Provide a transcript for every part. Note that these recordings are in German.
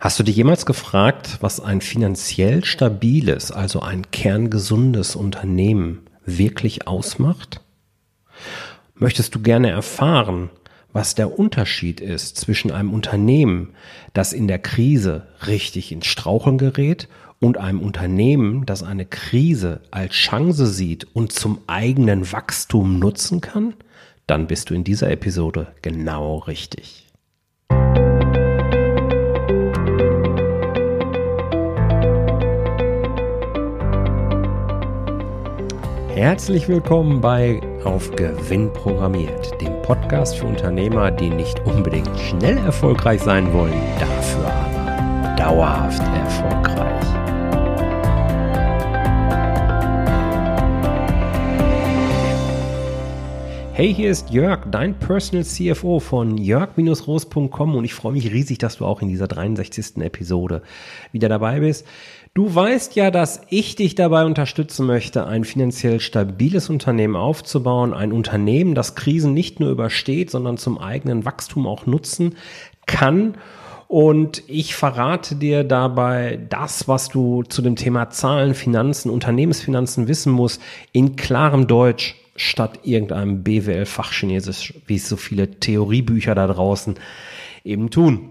Hast du dich jemals gefragt, was ein finanziell stabiles, also ein kerngesundes Unternehmen wirklich ausmacht? Möchtest du gerne erfahren, was der Unterschied ist zwischen einem Unternehmen, das in der Krise richtig ins Straucheln gerät und einem Unternehmen, das eine Krise als Chance sieht und zum eigenen Wachstum nutzen kann? Dann bist du in dieser Episode genau richtig. Herzlich willkommen bei Auf Gewinn programmiert, dem Podcast für Unternehmer, die nicht unbedingt schnell erfolgreich sein wollen, dafür aber dauerhaft erfolgreich. Hey, hier ist Jörg, dein Personal CFO von jörg-roos.com und ich freue mich riesig, dass du auch in dieser 63. Episode wieder dabei bist. Du weißt ja, dass ich dich dabei unterstützen möchte, ein finanziell stabiles Unternehmen aufzubauen, ein Unternehmen, das Krisen nicht nur übersteht, sondern zum eigenen Wachstum auch nutzen kann. Und ich verrate dir dabei das, was du zu dem Thema Zahlen, Finanzen, Unternehmensfinanzen wissen musst, in klarem Deutsch statt irgendeinem BWL-Fachchinesisch, wie es so viele Theoriebücher da draußen eben tun.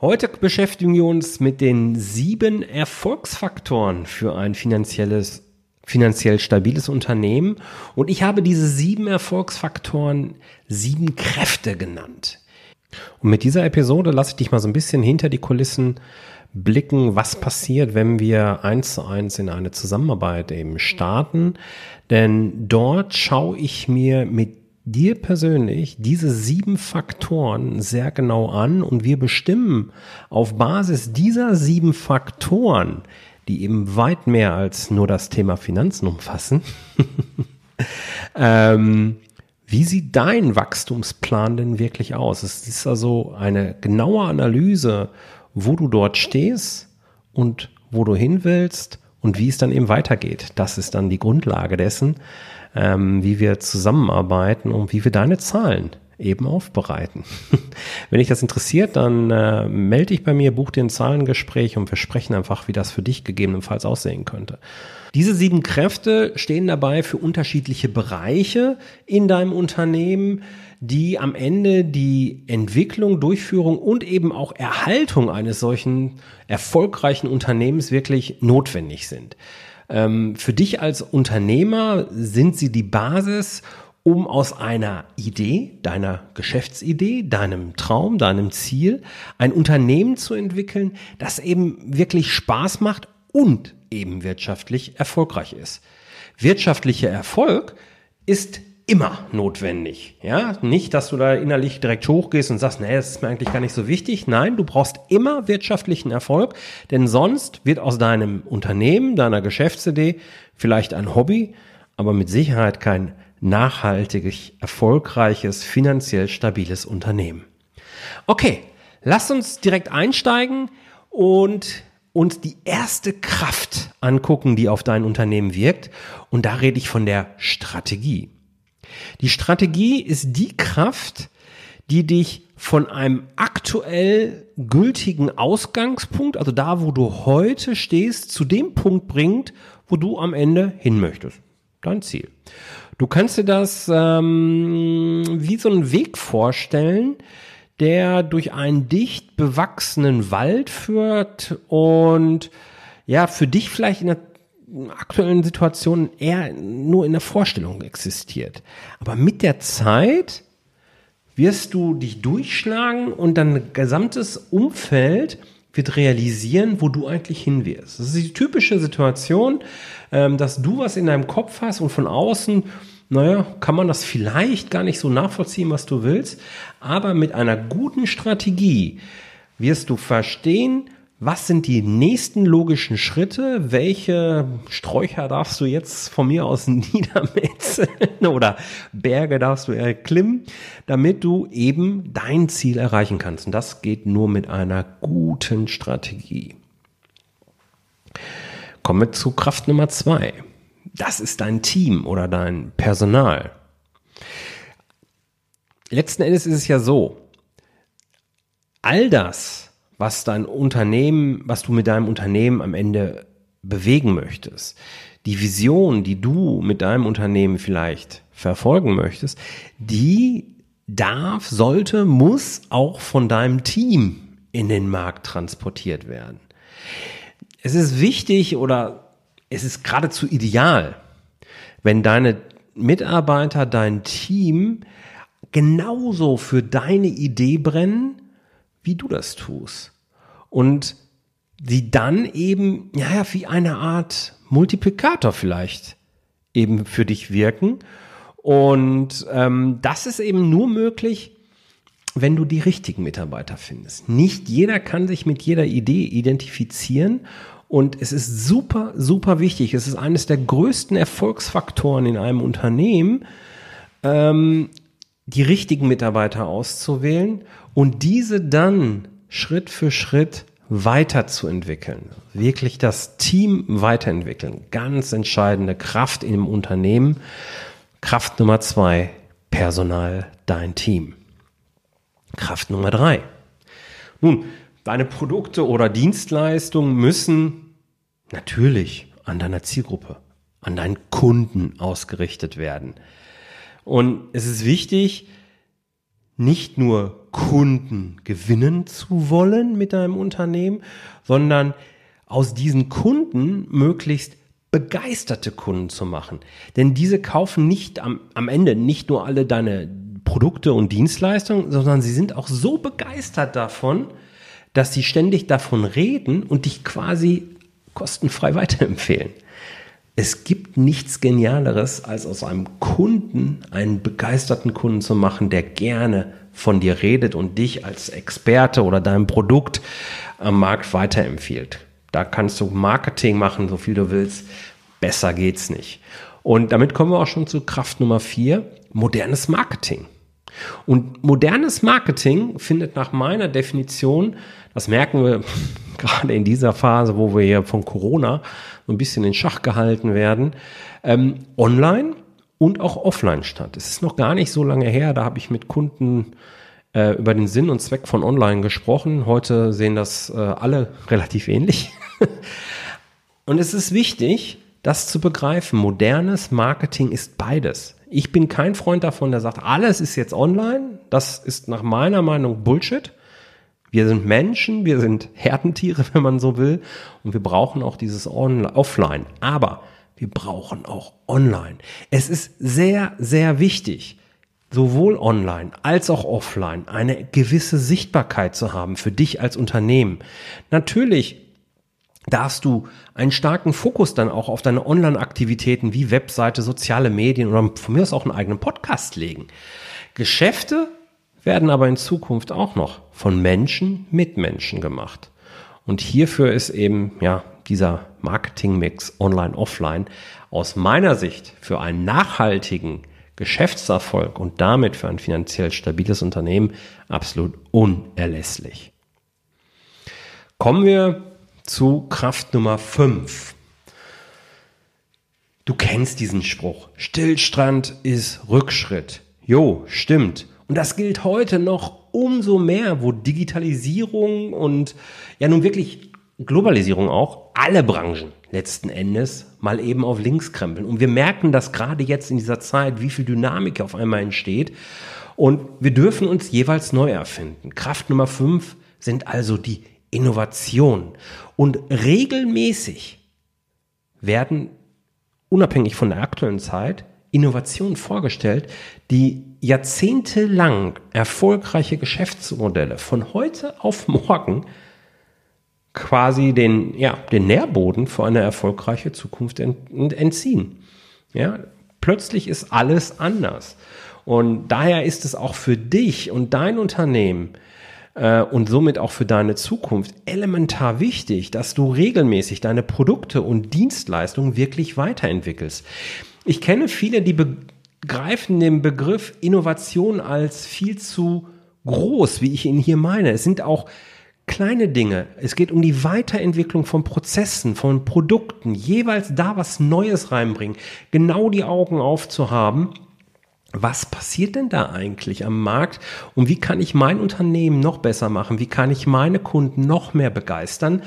Heute beschäftigen wir uns mit den sieben Erfolgsfaktoren für ein finanzielles, finanziell stabiles Unternehmen. Und ich habe diese sieben Erfolgsfaktoren sieben Kräfte genannt. Und mit dieser Episode lasse ich dich mal so ein bisschen hinter die Kulissen blicken, was passiert, wenn wir eins zu eins in eine Zusammenarbeit eben starten. Denn dort schaue ich mir mit dir persönlich diese sieben Faktoren sehr genau an und wir bestimmen auf Basis dieser sieben Faktoren, die eben weit mehr als nur das Thema Finanzen umfassen, ähm, wie sieht dein Wachstumsplan denn wirklich aus? Es ist also eine genaue Analyse, wo du dort stehst und wo du hin willst und wie es dann eben weitergeht. Das ist dann die Grundlage dessen, ähm, wie wir zusammenarbeiten und wie wir deine Zahlen eben aufbereiten. Wenn dich das interessiert, dann äh, melde dich bei mir, buch dir ein Zahlengespräch und wir sprechen einfach, wie das für dich gegebenenfalls aussehen könnte. Diese sieben Kräfte stehen dabei für unterschiedliche Bereiche in deinem Unternehmen, die am Ende die Entwicklung, Durchführung und eben auch Erhaltung eines solchen erfolgreichen Unternehmens wirklich notwendig sind. Ähm, für dich als Unternehmer sind sie die Basis, um aus einer Idee, deiner Geschäftsidee, deinem Traum, deinem Ziel, ein Unternehmen zu entwickeln, das eben wirklich Spaß macht und eben wirtschaftlich erfolgreich ist. Wirtschaftlicher Erfolg ist immer notwendig. Ja, nicht, dass du da innerlich direkt hochgehst und sagst, nee, das ist mir eigentlich gar nicht so wichtig. Nein, du brauchst immer wirtschaftlichen Erfolg, denn sonst wird aus deinem Unternehmen, deiner Geschäftsidee vielleicht ein Hobby, aber mit Sicherheit kein nachhaltig erfolgreiches, finanziell stabiles Unternehmen. Okay, lass uns direkt einsteigen und uns die erste Kraft angucken, die auf dein Unternehmen wirkt. Und da rede ich von der Strategie. Die Strategie ist die Kraft, die dich von einem aktuell gültigen Ausgangspunkt, also da, wo du heute stehst, zu dem Punkt bringt, wo du am Ende hin möchtest. Dein Ziel. Du kannst dir das ähm, wie so einen Weg vorstellen, der durch einen dicht bewachsenen Wald führt und ja, für dich vielleicht in der aktuellen Situation eher nur in der Vorstellung existiert. Aber mit der Zeit wirst du dich durchschlagen und dein gesamtes Umfeld wird realisieren, wo du eigentlich hin wirst. Das ist die typische Situation, ähm, dass du was in deinem Kopf hast und von außen, naja, kann man das vielleicht gar nicht so nachvollziehen, was du willst, aber mit einer guten Strategie wirst du verstehen, was sind die nächsten logischen Schritte? Welche Sträucher darfst du jetzt von mir aus niedermetzeln oder Berge darfst du erklimmen, damit du eben dein Ziel erreichen kannst? Und das geht nur mit einer guten Strategie. Kommen wir zu Kraft Nummer zwei. Das ist dein Team oder dein Personal. Letzten Endes ist es ja so, all das, was dein Unternehmen, was du mit deinem Unternehmen am Ende bewegen möchtest, die Vision, die du mit deinem Unternehmen vielleicht verfolgen möchtest, die darf, sollte, muss auch von deinem Team in den Markt transportiert werden. Es ist wichtig oder es ist geradezu ideal, wenn deine Mitarbeiter, dein Team genauso für deine Idee brennen, wie du das tust. Und sie dann eben, ja, wie eine Art Multiplikator vielleicht eben für dich wirken. Und ähm, das ist eben nur möglich, wenn du die richtigen Mitarbeiter findest. Nicht jeder kann sich mit jeder Idee identifizieren und es ist super, super wichtig. Es ist eines der größten Erfolgsfaktoren in einem Unternehmen, ähm, die richtigen Mitarbeiter auszuwählen und diese dann Schritt für Schritt weiterzuentwickeln. Wirklich das Team weiterentwickeln. Ganz entscheidende Kraft im Unternehmen. Kraft Nummer zwei, Personal, dein Team. Kraft Nummer drei. Nun, deine Produkte oder Dienstleistungen müssen natürlich an deiner Zielgruppe, an deinen Kunden ausgerichtet werden. Und es ist wichtig, nicht nur Kunden gewinnen zu wollen mit deinem Unternehmen, sondern aus diesen Kunden möglichst begeisterte Kunden zu machen. Denn diese kaufen nicht am, am Ende nicht nur alle deine Produkte und Dienstleistungen, sondern sie sind auch so begeistert davon, dass sie ständig davon reden und dich quasi kostenfrei weiterempfehlen. Es gibt nichts Genialeres, als aus einem Kunden einen begeisterten Kunden zu machen, der gerne von dir redet und dich als Experte oder dein Produkt am Markt weiterempfiehlt. Da kannst du Marketing machen, so viel du willst. Besser geht's nicht. Und damit kommen wir auch schon zu Kraft Nummer vier, modernes Marketing. Und modernes Marketing findet nach meiner Definition, das merken wir gerade in dieser Phase, wo wir hier von Corona so ein bisschen in Schach gehalten werden, ähm, online und auch offline statt. Es ist noch gar nicht so lange her, da habe ich mit Kunden äh, über den Sinn und Zweck von online gesprochen. Heute sehen das äh, alle relativ ähnlich. und es ist wichtig, das zu begreifen. Modernes Marketing ist beides. Ich bin kein Freund davon, der sagt, alles ist jetzt online. Das ist nach meiner Meinung Bullshit. Wir sind Menschen, wir sind Herdentiere, wenn man so will, und wir brauchen auch dieses Online, Offline. Aber wir brauchen auch Online. Es ist sehr, sehr wichtig, sowohl online als auch offline eine gewisse Sichtbarkeit zu haben für dich als Unternehmen. Natürlich darfst du einen starken Fokus dann auch auf deine Online-Aktivitäten wie Webseite, soziale Medien oder von mir aus auch einen eigenen Podcast legen. Geschäfte werden aber in Zukunft auch noch von Menschen mit Menschen gemacht. Und hierfür ist eben, ja, dieser Marketing-Mix online, offline aus meiner Sicht für einen nachhaltigen Geschäftserfolg und damit für ein finanziell stabiles Unternehmen absolut unerlässlich. Kommen wir zu Kraft Nummer 5. Du kennst diesen Spruch. Stillstand ist Rückschritt. Jo, stimmt. Und das gilt heute noch umso mehr, wo Digitalisierung und ja nun wirklich Globalisierung auch alle Branchen letzten Endes mal eben auf links krempeln. Und wir merken das gerade jetzt in dieser Zeit, wie viel Dynamik auf einmal entsteht. Und wir dürfen uns jeweils neu erfinden. Kraft Nummer 5 sind also die Innovation. Und regelmäßig werden, unabhängig von der aktuellen Zeit, Innovationen vorgestellt, die jahrzehntelang erfolgreiche Geschäftsmodelle von heute auf morgen quasi den, ja, den Nährboden für eine erfolgreiche Zukunft entziehen. Ja, plötzlich ist alles anders. Und daher ist es auch für dich und dein Unternehmen äh, und somit auch für deine Zukunft elementar wichtig, dass du regelmäßig deine Produkte und Dienstleistungen wirklich weiterentwickelst. Ich kenne viele, die begreifen den Begriff Innovation als viel zu groß, wie ich ihn hier meine. Es sind auch kleine Dinge. Es geht um die Weiterentwicklung von Prozessen, von Produkten, jeweils da was Neues reinbringen, genau die Augen aufzuhaben was passiert denn da eigentlich am Markt und wie kann ich mein Unternehmen noch besser machen? Wie kann ich meine Kunden noch mehr begeistern?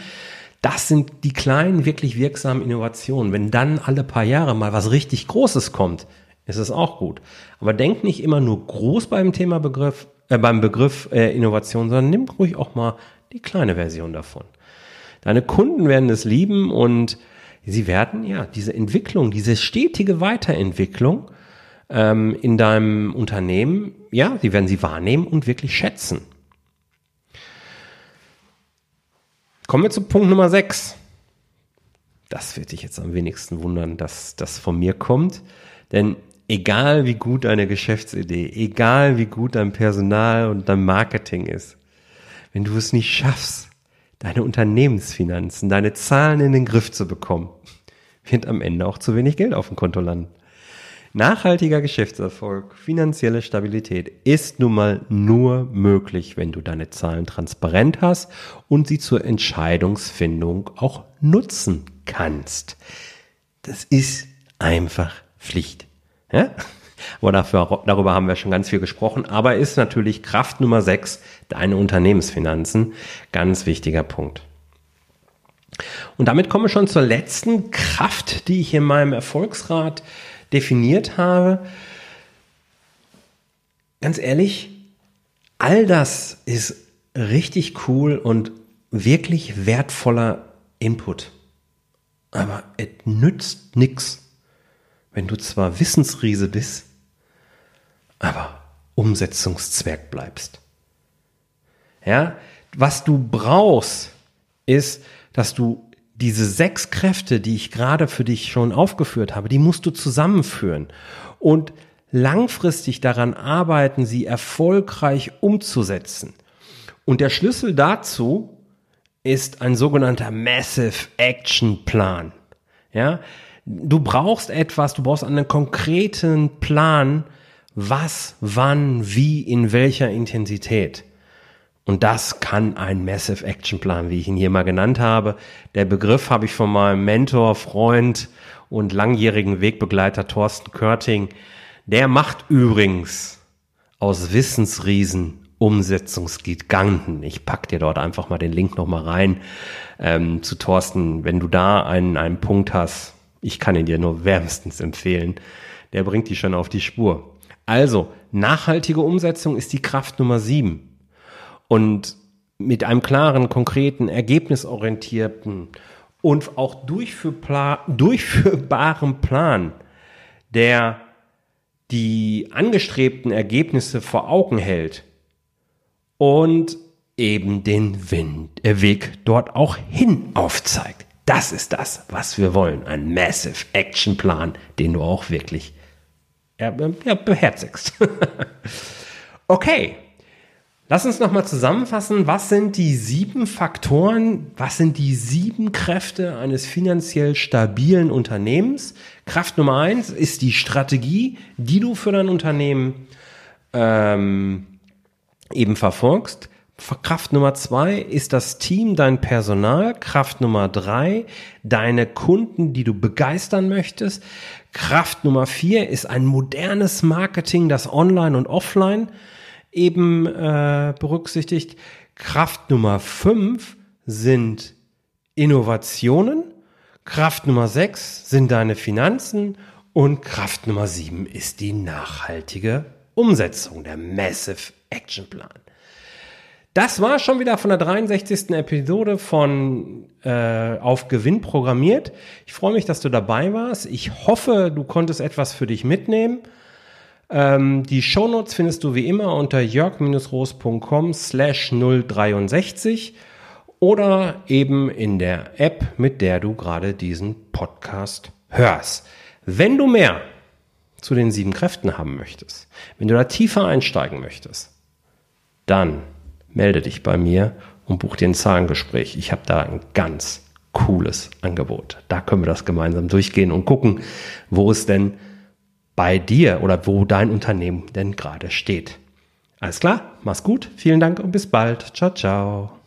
Das sind die kleinen, wirklich wirksamen Innovationen. Wenn dann alle paar Jahre mal was richtig Großes kommt, ist es auch gut. Aber denk nicht immer nur groß beim Thema Begriff, äh, beim Begriff äh, Innovation, sondern nimm ruhig auch mal die kleine Version davon. Deine Kunden werden es lieben und sie werden ja diese Entwicklung, diese stetige Weiterentwicklung ähm, in deinem Unternehmen, ja, sie werden sie wahrnehmen und wirklich schätzen. Kommen wir zu Punkt Nummer 6. Das wird dich jetzt am wenigsten wundern, dass das von mir kommt. Denn egal wie gut deine Geschäftsidee, egal wie gut dein Personal und dein Marketing ist, wenn du es nicht schaffst, deine Unternehmensfinanzen, deine Zahlen in den Griff zu bekommen, wird am Ende auch zu wenig Geld auf dem Konto landen. Nachhaltiger Geschäftserfolg, finanzielle Stabilität ist nun mal nur möglich, wenn du deine Zahlen transparent hast und sie zur Entscheidungsfindung auch nutzen kannst. Das ist einfach Pflicht. Ja? Aber dafür, darüber haben wir schon ganz viel gesprochen. Aber ist natürlich Kraft Nummer 6 deine Unternehmensfinanzen. Ganz wichtiger Punkt. Und damit komme ich schon zur letzten Kraft, die ich in meinem Erfolgsrat definiert habe, ganz ehrlich, all das ist richtig cool und wirklich wertvoller Input. Aber es nützt nichts, wenn du zwar Wissensriese bist, aber Umsetzungszwerg bleibst. Ja, was du brauchst, ist, dass du diese sechs Kräfte, die ich gerade für dich schon aufgeführt habe, die musst du zusammenführen und langfristig daran arbeiten, sie erfolgreich umzusetzen. Und der Schlüssel dazu ist ein sogenannter Massive Action Plan. Ja, du brauchst etwas, du brauchst einen konkreten Plan, was, wann, wie, in welcher Intensität. Und das kann ein Massive Action Plan, wie ich ihn hier mal genannt habe. Der Begriff habe ich von meinem Mentor, Freund und langjährigen Wegbegleiter Thorsten Körting. Der macht übrigens aus Wissensriesen Umsetzungsgiganten. Ich pack dir dort einfach mal den Link nochmal rein ähm, zu Thorsten. Wenn du da einen, einen Punkt hast, ich kann ihn dir nur wärmstens empfehlen. Der bringt dich schon auf die Spur. Also, nachhaltige Umsetzung ist die Kraft Nummer sieben. Und mit einem klaren, konkreten, ergebnisorientierten und auch durchführbaren Plan, der die angestrebten Ergebnisse vor Augen hält und eben den Wind, äh, Weg dort auch hin aufzeigt. Das ist das, was wir wollen. Ein Massive Action Plan, den du auch wirklich ja, ja, beherzigst. okay. Lass uns nochmal zusammenfassen, was sind die sieben Faktoren, was sind die sieben Kräfte eines finanziell stabilen Unternehmens? Kraft Nummer eins ist die Strategie, die du für dein Unternehmen ähm, eben verfolgst. Kraft Nummer zwei ist das Team, dein Personal. Kraft Nummer drei, deine Kunden, die du begeistern möchtest. Kraft Nummer vier ist ein modernes Marketing, das online und offline eben äh, berücksichtigt. Kraft Nummer 5 sind Innovationen. Kraft Nummer 6 sind deine Finanzen. Und Kraft Nummer 7 ist die nachhaltige Umsetzung, der Massive Action Plan. Das war schon wieder von der 63. Episode von äh, Auf Gewinn programmiert. Ich freue mich, dass du dabei warst. Ich hoffe, du konntest etwas für dich mitnehmen. Ähm, die Shownotes findest du wie immer unter jörg-roos.com slash 063 oder eben in der App, mit der du gerade diesen Podcast hörst. Wenn du mehr zu den sieben Kräften haben möchtest, wenn du da tiefer einsteigen möchtest, dann melde dich bei mir und buch dir ein Zahlengespräch. Ich habe da ein ganz cooles Angebot. Da können wir das gemeinsam durchgehen und gucken, wo es denn bei dir oder wo dein Unternehmen denn gerade steht. Alles klar, mach's gut, vielen Dank und bis bald. Ciao, ciao.